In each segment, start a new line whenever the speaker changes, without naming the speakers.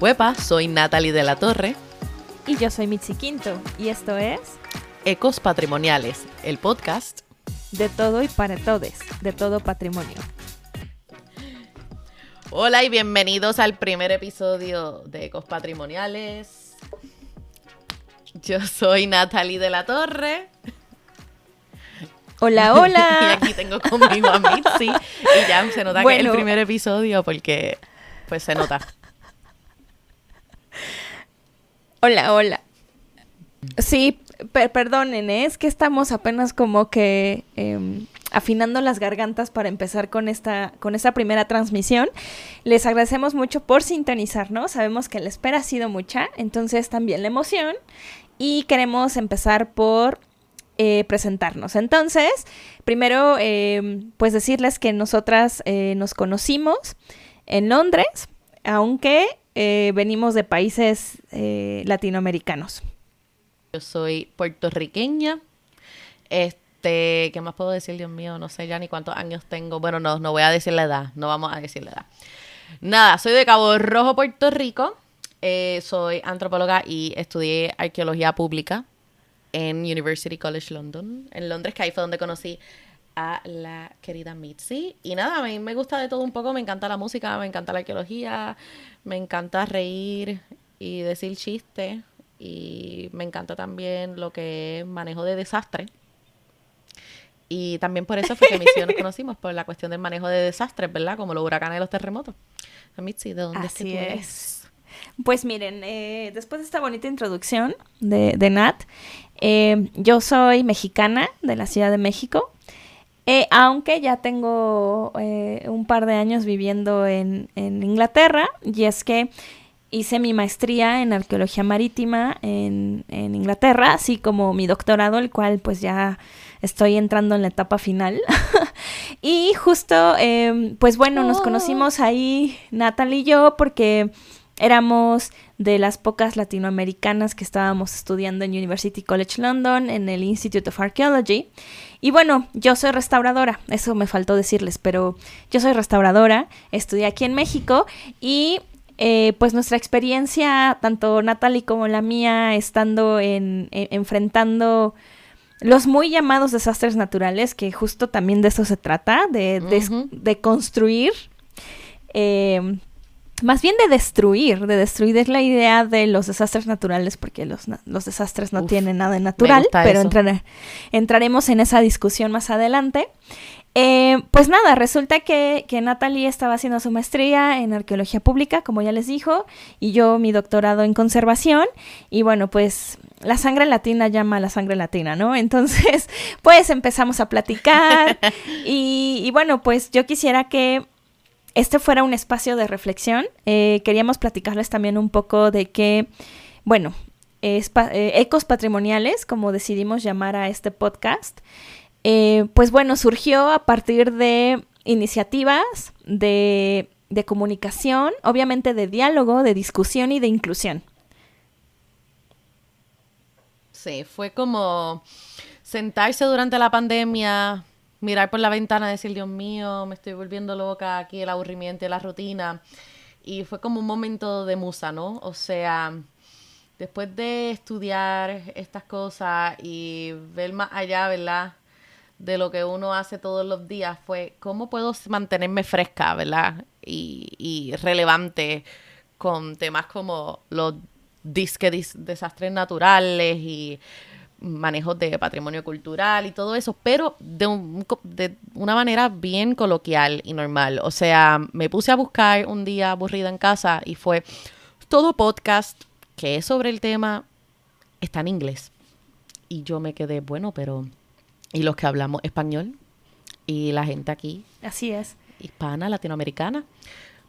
Huepa, soy Natalie de la Torre.
Y yo soy Mitzi Quinto, y esto es
Ecos Patrimoniales, el podcast
de todo y para todos, de todo patrimonio.
Hola y bienvenidos al primer episodio de Ecos Patrimoniales. Yo soy Natalie de la Torre.
Hola, hola.
y aquí tengo conmigo a Mitzi. Y ya se nota que es el primer episodio porque pues se nota.
Hola, hola. Sí, perdonen, ¿eh? es que estamos apenas como que em, afinando las gargantas para empezar con esta, con esta primera transmisión. Les agradecemos mucho por sintonizarnos. Sabemos que la espera ha sido mucha, entonces también la emoción. Y queremos empezar por eh, presentarnos. Entonces, primero, em, pues decirles que nosotras eh, nos conocimos en Londres, aunque eh, venimos de países latinoamericanos.
Yo soy puertorriqueña. Este, ¿qué más puedo decir, Dios mío? No sé ya ni cuántos años tengo. Bueno, no, no voy a decir la edad. No vamos a decir la edad. Nada, soy de Cabo Rojo, Puerto Rico. Eh, soy antropóloga y estudié arqueología pública en University College London, en Londres, que ahí fue donde conocí a la querida Mitzi. Y nada, a mí me gusta de todo un poco, me encanta la música, me encanta la arqueología, me encanta reír y decir chistes y me encanta también lo que es manejo de desastre. Y también por eso fue que mis nos conocimos, por la cuestión del manejo de desastres, ¿verdad? Como los huracanes y los terremotos. Mitzi, ¿de dónde
Así es? Pues miren, eh, después de esta bonita introducción de, de Nat, eh, yo soy mexicana de la Ciudad de México, eh, aunque ya tengo un par de años viviendo en, en Inglaterra, y es que hice mi maestría en arqueología marítima en, Inglaterra, así como mi doctorado, el cual pues ya estoy entrando en la etapa final. y justo, em, pues bueno, nos oh. conocimos ahí Natalie y yo porque éramos de las pocas latinoamericanas que estábamos estudiando en University College London, en el Institute of Archaeology. Y bueno, yo soy restauradora, eso me faltó decirles, pero yo soy restauradora, estudié aquí en México y eh, pues nuestra experiencia, tanto Natalie como la mía, estando en, enfrentando los muy llamados desastres naturales, que justo también de eso se trata, de, de, construir, eh, más bien de destruir, de destruir es la idea de los desastres naturales, porque los, los desastres no tienen nada de natural, pero entraremos en esa discusión más adelante. Eh, pues nada, resulta que, que, Natalie estaba haciendo su maestría en arqueología pública, como ya les dijo, y yo mi doctorado en conservación. Y bueno, pues la sangre latina llama a la sangre latina, ¿no? Entonces, pues empezamos a platicar. y, y bueno, pues yo quisiera que este fuera un espacio de reflexión. Eh, queríamos platicarles también un poco de que, bueno, eh, ecos patrimoniales, como decidimos llamar a este podcast. Eh, pues bueno, surgió a partir de iniciativas de, comunicación, obviamente de diálogo, de discusión y de inclusión.
Sí, fue como sentarse durante la pandemia, mirar por la ventana decir, Dios mío, me estoy volviendo loca aquí, el aburrimiento y la rutina. Y fue como un momento de musa, ¿no? O sea, después de estudiar estas cosas y ver más allá, ¿verdad? de lo que uno hace todos los días fue cómo puedo mantenerme fresca, ¿verdad? Y, relevante con temas como los desastres naturales y manejos de patrimonio cultural y todo eso, pero de, un, de una manera bien coloquial y normal. O sea, me puse a buscar un día aburrida en casa y fue todo podcast que es sobre el tema está en inglés. Y yo me quedé, bueno, pero y los que hablamos español y la gente aquí.
Así es.
Hispana, latinoamericana.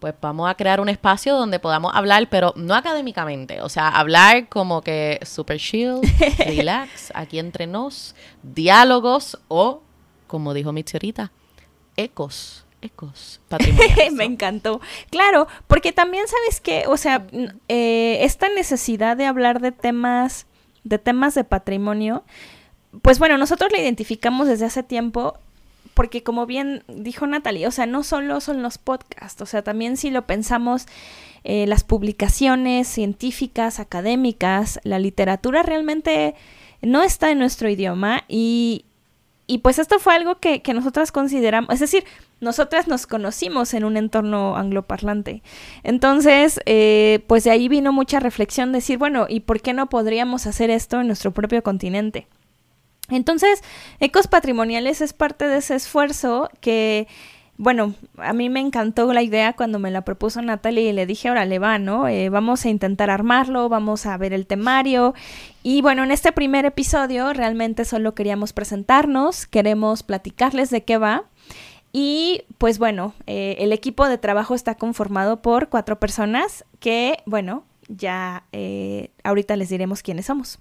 Pues vamos a crear un espacio donde podamos hablar, pero no académicamente. O sea, hablar como que super chill, relax, aquí entre nos, diálogos o, como dijo mi ahorita, ecos ecos patrimoniales.
Me encantó. Claro, porque también sabes que, o sea, eh, esta necesidad de hablar de temas, de temas de patrimonio, pues bueno, nosotros la identificamos desde hace tiempo porque como bien dijo Natalie, o sea, no solo son los podcasts, o sea, también si lo pensamos, eh, las publicaciones científicas, académicas, la literatura realmente no está en nuestro idioma y, y pues esto fue algo que, que nosotras consideramos, es decir, nosotras nos conocimos en un entorno angloparlante. Entonces, eh, pues de ahí vino mucha reflexión, decir, bueno, ¿y por qué no podríamos hacer esto en nuestro propio continente? Entonces, Ecos Patrimoniales es parte de ese esfuerzo que, bueno, a mí me encantó la idea cuando me la propuso Natalie y le dije, ahora le va, ¿no? Eh, vamos a intentar armarlo, vamos a ver el temario. Y bueno, en este primer episodio realmente solo queríamos presentarnos, queremos platicarles de qué va. Y pues bueno, eh, el equipo de trabajo está conformado por cuatro personas que, bueno, ya eh, ahorita les diremos quiénes somos.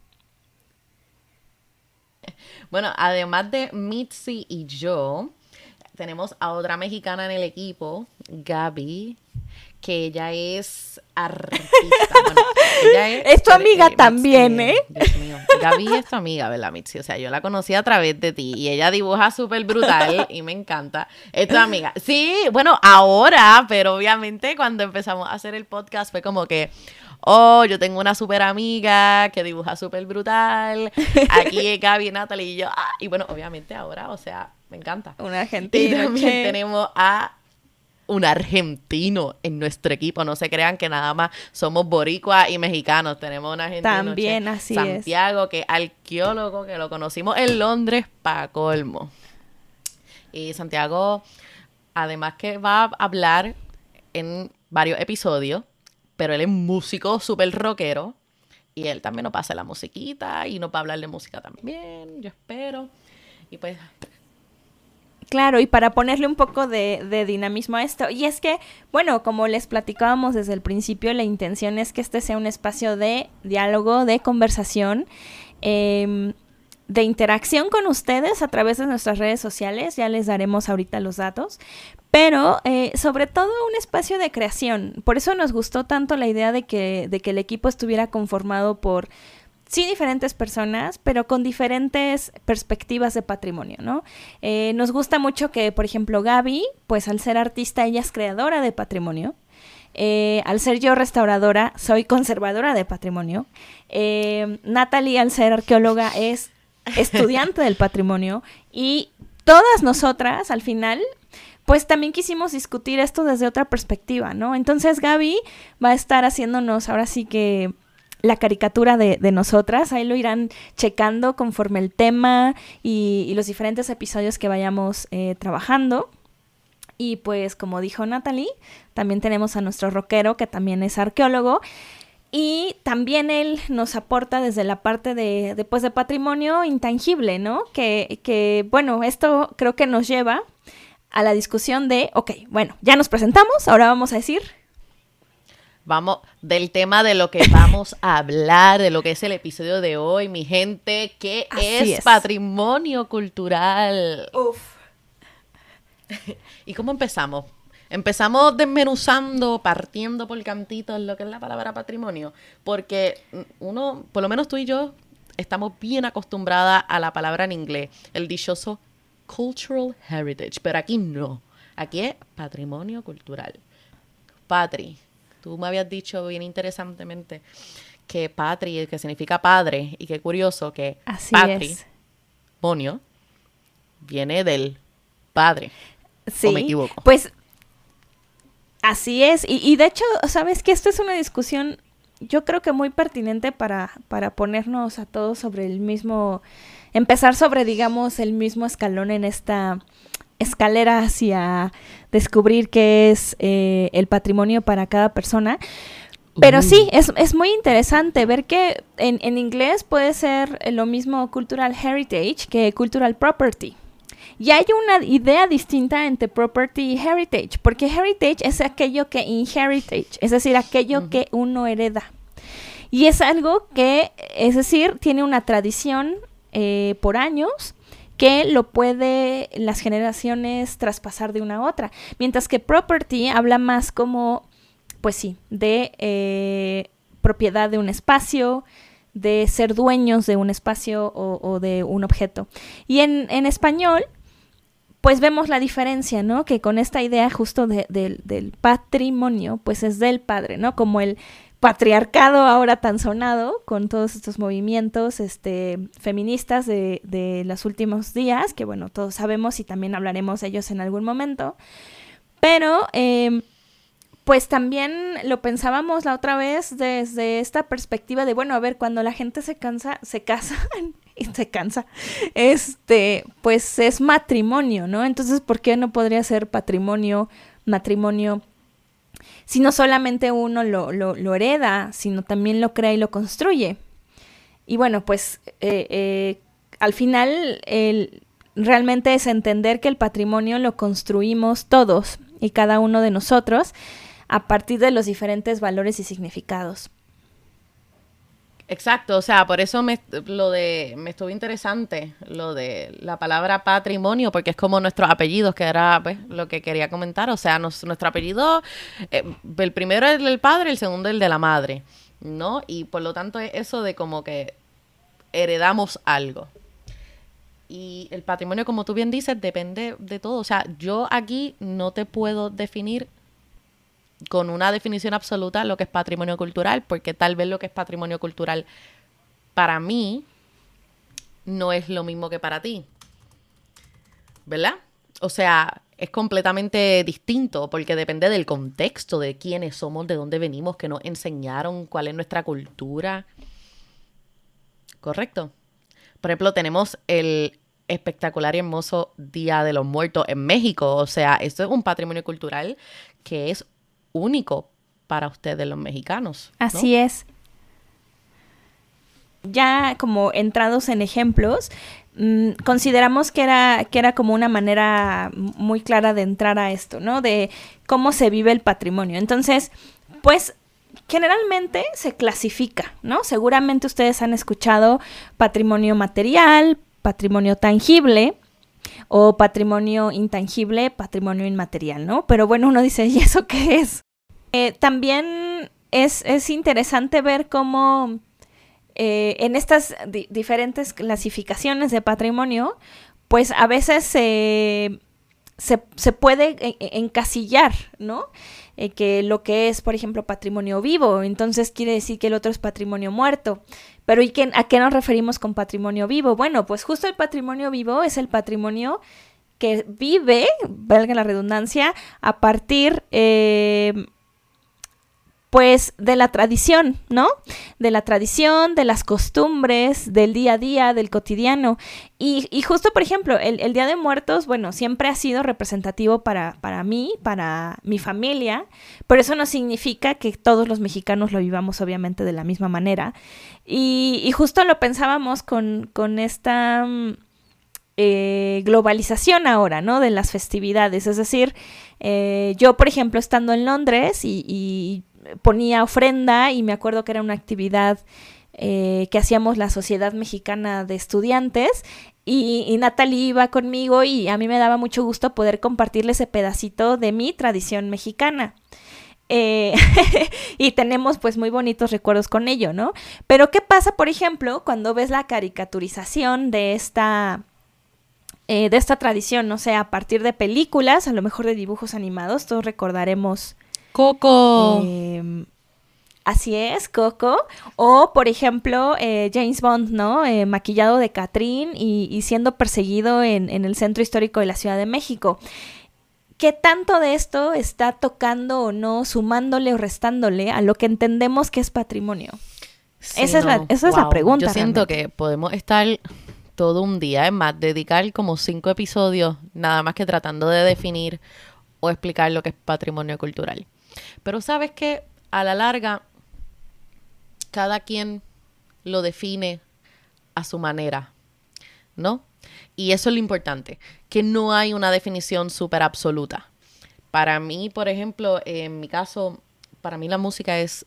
Bueno, además de Mitzi y yo, tenemos a otra mexicana en el equipo, Gaby, que ella es artista. Bueno, ella
es, tu amiga eh, también, ¿eh?
Dios mío. Gaby es tu amiga, ¿verdad, Mitzi? O sea, yo la conocí a través de ti y ella dibuja súper brutal y me encanta. Es tu amiga. Sí, bueno, ahora, pero obviamente cuando empezamos a hacer el podcast fue como que oh, yo tengo una súper amiga que dibuja súper brutal, aquí es Gaby, Natalie y yo, ah, y bueno, obviamente ahora, o sea, me encanta.
Una argentina.
Y también tenemos a un argentino en nuestro equipo. No se crean que nada más somos boricua y mexicanos. Tenemos un argentino.
También así
Santiago, que es arqueólogo, que lo conocimos en Londres para colmo. Y Santiago, además que va a hablar en varios episodios, pero él es músico súper rockero. Y él también nos pasa la musiquita y nos va a hablar de música también, yo espero. Y pues
Claro, y para ponerle un poco de, dinamismo a esto, y es que, bueno, como les platicábamos desde el principio, la intención es que este sea un espacio de diálogo, de conversación, em, de interacción con ustedes a través de nuestras redes sociales, ya les daremos ahorita los datos, pero eh, sobre todo un espacio de creación. Por eso nos gustó tanto la idea de que, de que el equipo estuviera conformado por sí diferentes personas, pero con diferentes perspectivas de patrimonio, ¿no? Eh, nos gusta mucho que, por ejemplo, Gaby, pues al ser artista, ella es creadora de patrimonio. Eh, al ser yo restauradora, soy conservadora de patrimonio. Eh, Natalie, al ser arqueóloga, es estudiante del patrimonio. Y todas nosotras, al final, pues también quisimos discutir esto desde otra perspectiva, ¿no? Entonces Gaby va a estar haciéndonos ahora sí que la caricatura de, nosotras. Ahí lo irán checando conforme el tema y, los diferentes episodios que vayamos eh, trabajando. Y pues como dijo Natalie, también tenemos a nuestro rockero que también es arqueólogo. Y también él nos aporta desde la parte de, pues, de patrimonio intangible, ¿no? Que, que, bueno, esto creo que nos lleva a la discusión de, ok, bueno, ya nos presentamos, ahora vamos a decir
Vamos del tema de lo que vamos a hablar, de lo que es el episodio de hoy, mi gente, que es, patrimonio cultural. Uf. ¿Y cómo empezamos? Empezamos desmenuzando, partiendo por cantitos lo que es la palabra patrimonio, porque uno, por lo menos tú y yo, estamos bien acostumbradas a la palabra en inglés, el dichoso cultural heritage, pero aquí no, aquí es patrimonio cultural. Patri, Tú me habías dicho bien interesantemente que patri, que significa padre, y qué curioso que
Así patrimonio
viene del padre.
Sí, ¿O me equivoco? Pues así es. Y, de hecho, sabes que esta es una discusión, yo creo que muy pertinente para, para ponernos a todos sobre el mismo, empezar sobre, digamos, el mismo escalón en esta escalera hacia descubrir qué es eh, el patrimonio para cada persona. Pero sí, es, muy interesante ver que en, en, inglés puede ser lo mismo cultural heritage que cultural property. Y hay una idea distinta entre property y heritage, porque heritage es aquello que inheritage, es decir, aquello que uno hereda. Y es algo que, es decir, tiene una tradición eh, por años que lo puede las generaciones traspasar de una a otra. Mientras que property habla más como, pues sí, de eh, propiedad de un espacio, de ser dueños de un espacio o, de un objeto. Y en, en español, pues vemos la diferencia, ¿no? Que con esta idea justo del patrimonio, pues es del padre, ¿no? Como el patriarcado ahora tan sonado, con todos estos movimientos este, feministas de, de los últimos días, que bueno, todos sabemos y también hablaremos de ellos en algún momento. Pero, em, pues también lo pensábamos la otra vez desde esta perspectiva de, bueno, a ver, cuando la gente se cansa, se casa y se cansa, este, pues es matrimonio, ¿no? Entonces, ¿por qué no podría ser patrimonio, matrimonio? Si no solamente uno lo, lo, hereda, sino también lo crea y lo construye. Y bueno, pues eh, eh, al final el, realmente es entender que el patrimonio lo construimos todos y cada uno de nosotros a partir de los diferentes valores y significados.
Exacto, o sea, por eso me, lo de, me estuvo interesante lo de la palabra patrimonio, porque es como nuestros apellidos, que era pues, lo que quería comentar. O sea, nuestro apellido, eh, el primero es el del padre, el segundo el de la madre, ¿no? Y por lo tanto es eso de como que heredamos algo. Y el patrimonio, como tú bien dices, depende de todo. O sea, yo aquí no te puedo definir con una definición absoluta lo que es patrimonio cultural, porque tal vez lo que es patrimonio cultural para mí no es lo mismo que para ti. ¿Verdad? O sea, es completamente distinto porque depende del contexto, de quiénes somos, de dónde venimos, que nos enseñaron, cuál es nuestra cultura. ¿Correcto? Por ejemplo, tenemos el espectacular y hermoso Día de los Muertos en México. O sea, esto es un patrimonio cultural que es único para ustedes los mexicanos.
Así es. Ya como entrados en ejemplos, mm, consideramos que era, que era como una manera muy clara de entrar a esto, ¿no? De cómo se vive el patrimonio. Entonces, pues generalmente se clasifica, ¿no? Seguramente ustedes han escuchado patrimonio material, patrimonio tangible, o patrimonio intangible, patrimonio inmaterial, ¿no? Pero bueno, uno dice, ¿y eso qué es? Eh, también es, es, interesante ver cómo eh, en estas diferentes clasificaciones de patrimonio, pues a veces se, se, puede e, e, encasillar, ¿no? Eh, que lo que es, por ejemplo, patrimonio vivo, entonces quiere decir que el otro es patrimonio muerto. Pero ¿y qué, a qué nos referimos con patrimonio vivo? Bueno, pues justo el patrimonio vivo es el patrimonio que vive, valga la redundancia, a partir eh, pues de la tradición, ¿no? De la tradición, de las costumbres, del día a día, del cotidiano. Y, justo, por ejemplo, el, Día de Muertos, bueno, siempre ha sido representativo para, para mí, para mi familia, pero eso no significa que todos los mexicanos lo vivamos obviamente de la misma manera. Y, justo lo pensábamos con, con esta... Mm, eh, globalización ahora, ¿no? De las festividades. Es decir, eh, yo, por ejemplo, estando en Londres y, ponía ofrenda y me acuerdo que era una actividad eh, que hacíamos la Sociedad Mexicana de Estudiantes y, Natalie iba conmigo y a mí me daba mucho gusto poder compartirle ese pedacito de mi tradición mexicana. Eh, y tenemos pues muy bonitos recuerdos con ello, ¿no? Pero ¿qué pasa, por ejemplo, cuando ves la caricaturización de esta... Eh, de esta tradición, no sé, a partir de películas, a lo mejor de dibujos animados, todos recordaremos
Coco.
Em, así es, Coco. O, por ejemplo, eh, James Bond, ¿no? Eh, maquillado de Catrín y, siendo perseguido en, el centro histórico de la Ciudad de México. ¿Qué tanto de esto está tocando o no, sumándole o restándole a lo que entendemos que es patrimonio? esa, es la, esa es la pregunta.
Yo siento que podemos estar todo un día, es más, dedicar como cinco episodios nada más que tratando de definir o explicar lo que es patrimonio cultural. Pero sabes que a la larga, cada quien lo define a su manera, ¿no? Y eso es lo importante, que no hay una definición súper absoluta. Para mí, por ejemplo, en mi caso, para mí la música es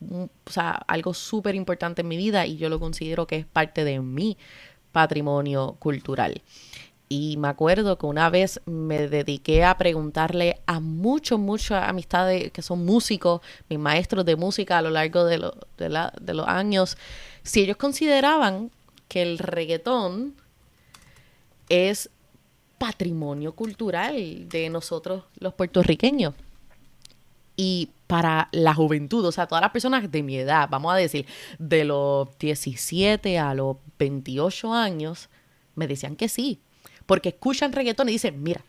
o sea, algo súper importante en mi vida y yo lo considero que es parte de mi patrimonio cultural. Y me acuerdo que una vez me dediqué a preguntarle a muchos, muchas amistades que son músicos, mis maestros de música a lo largo de, de, los años, si ellos consideraban que el reggaetón es patrimonio cultural de nosotros los puertorriqueños. Y para la juventud, o sea, todas las personas de mi edad, vamos a decir, de los 17 a los 28 años, me decían que sí, porque escuchan reggaetón y dicen, mira,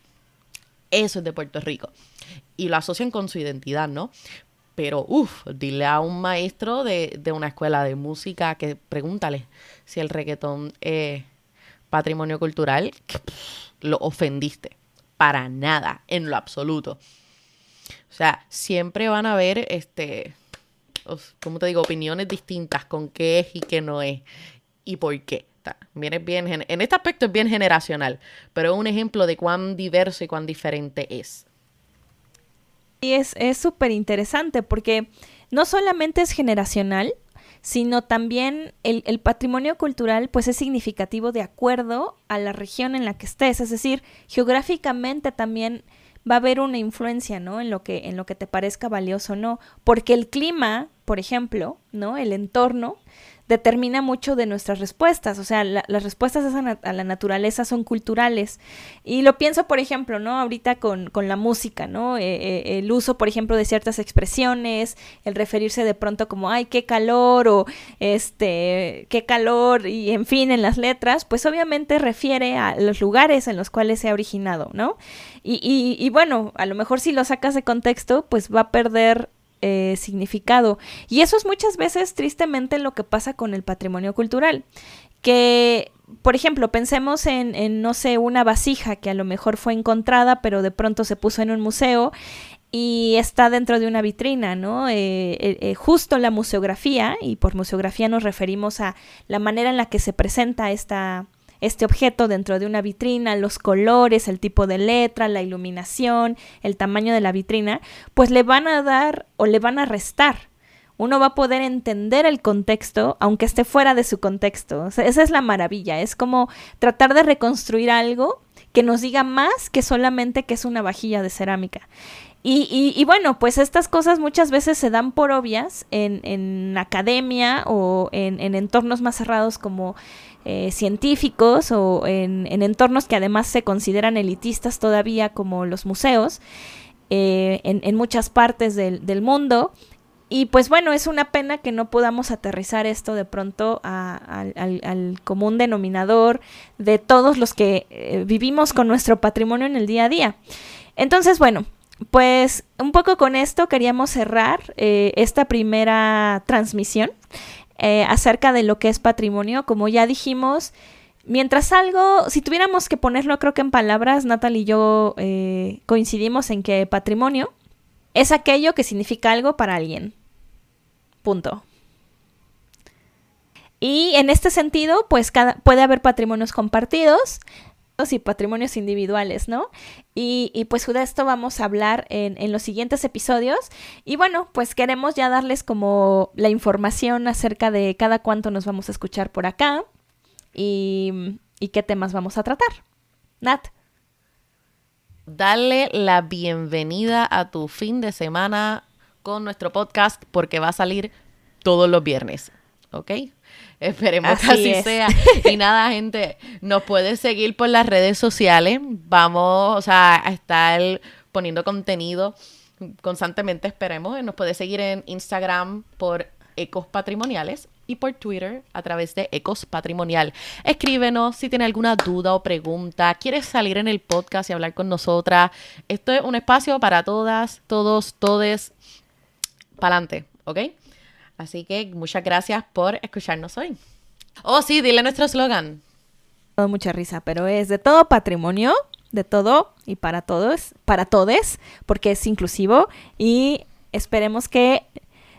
eso es de Puerto Rico. Y lo asocian con su identidad, ¿no? Pero, uff, dile a un maestro de, una escuela de música que pregúntale si el reggaetón es patrimonio cultural, lo ofendiste. Para nada, en lo absoluto. O sea, siempre van a haber, este, como te digo, opiniones distintas con qué es y qué no es y por qué. Bien, en este aspecto es bien generacional, pero es un ejemplo de cuán diverso y cuán diferente es.
Y es súper interesante porque no solamente es generacional, sino también el, el, patrimonio cultural pues es significativo de acuerdo a la región en la que estés, es decir, geográficamente también va a haber una influencia, ¿no? En lo que en lo que te parezca valioso o no, porque el clima, por ejemplo, ¿no? El entorno determina mucho de nuestras respuestas. O sea, las respuestas a, la naturaleza son culturales. Y lo pienso, por ejemplo, ¿no? Ahorita con, la música, ¿no? Eh, eh, el uso, por ejemplo, de ciertas expresiones, el referirse de pronto como, ay, qué calor, o este, qué calor, y en fin, en las letras, pues obviamente refiere a los lugares en los cuales se ha originado, ¿no? Y, y, y bueno, a lo mejor si lo sacas de contexto, pues va a perder eh, significado. Y eso es muchas veces tristemente lo que pasa con el patrimonio cultural. Que, por ejemplo, pensemos en, no sé, una vasija que a lo mejor fue encontrada, pero de pronto se puso en un museo y está dentro de una vitrina, ¿no? Eh, eh, justo la museografía, y por museografía nos referimos a la manera en la que se presenta esta, este objeto dentro de una vitrina, los colores, el tipo de letra, la iluminación, el tamaño de la vitrina, pues le van a dar o le van a restar. Uno va a poder entender el contexto aunque esté fuera de su contexto. esa es la maravilla. Es como tratar de reconstruir algo que nos diga más que solamente que es una vajilla de cerámica. Y, bueno, pues estas cosas muchas veces se dan por obvias en, en academia o en, en entornos más cerrados como eh, científicos o en, entornos que además se consideran elitistas todavía como los museos eh, en, muchas partes del, mundo. Y pues bueno, es una pena que no podamos aterrizar esto de pronto al, común denominador de todos los que eh, vivimos con nuestro patrimonio en el día a día. Entonces, bueno, pues un poco con esto queríamos cerrar esta primera transmisión. Eh, acerca de lo que es patrimonio. Como ya dijimos, mientras algo, si tuviéramos que ponerlo creo que en palabras, Natal y yo eh, coincidimos en que patrimonio es aquello que significa algo para alguien. Punto. Y en este sentido, pues cada, puede haber patrimonios compartidos, y patrimonios individuales, ¿no? Y, pues de esto vamos a hablar en, los siguientes episodios. Y bueno, pues queremos ya darles como la información acerca de cada cuánto nos vamos a escuchar por acá y, y qué temas vamos a tratar. Nat.
Dale la bienvenida a tu fin de semana con nuestro podcast porque va a salir todos los viernes, ¿ok? Esperemos que así sea. Y nada, gente, nos puedes seguir por las redes sociales. Vamos, o sea, a estar poniendo contenido constantemente, esperemos. Nos puedes seguir en Instagram por Ecos Patrimoniales y por Twitter a través de Ecos Patrimonial. Escríbenos si tienes alguna duda o pregunta, quieres salir en el podcast y hablar con nosotras. Esto es un espacio para todas, todos, todes. Para adelante, ¿ok? Así que muchas gracias por escucharnos hoy. Oh, sí, dile nuestro eslogan.
Mucha risa, pero es de todo patrimonio, de todo y para todos, para todes, porque es inclusivo y esperemos que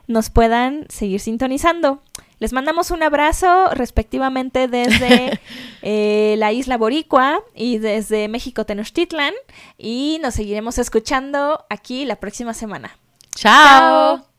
nos puedan seguir sintonizando. Les mandamos un abrazo respectivamente desde eh, la isla Boricua y desde México Tenochtitlan y nos seguiremos escuchando aquí la próxima semana.
Chao.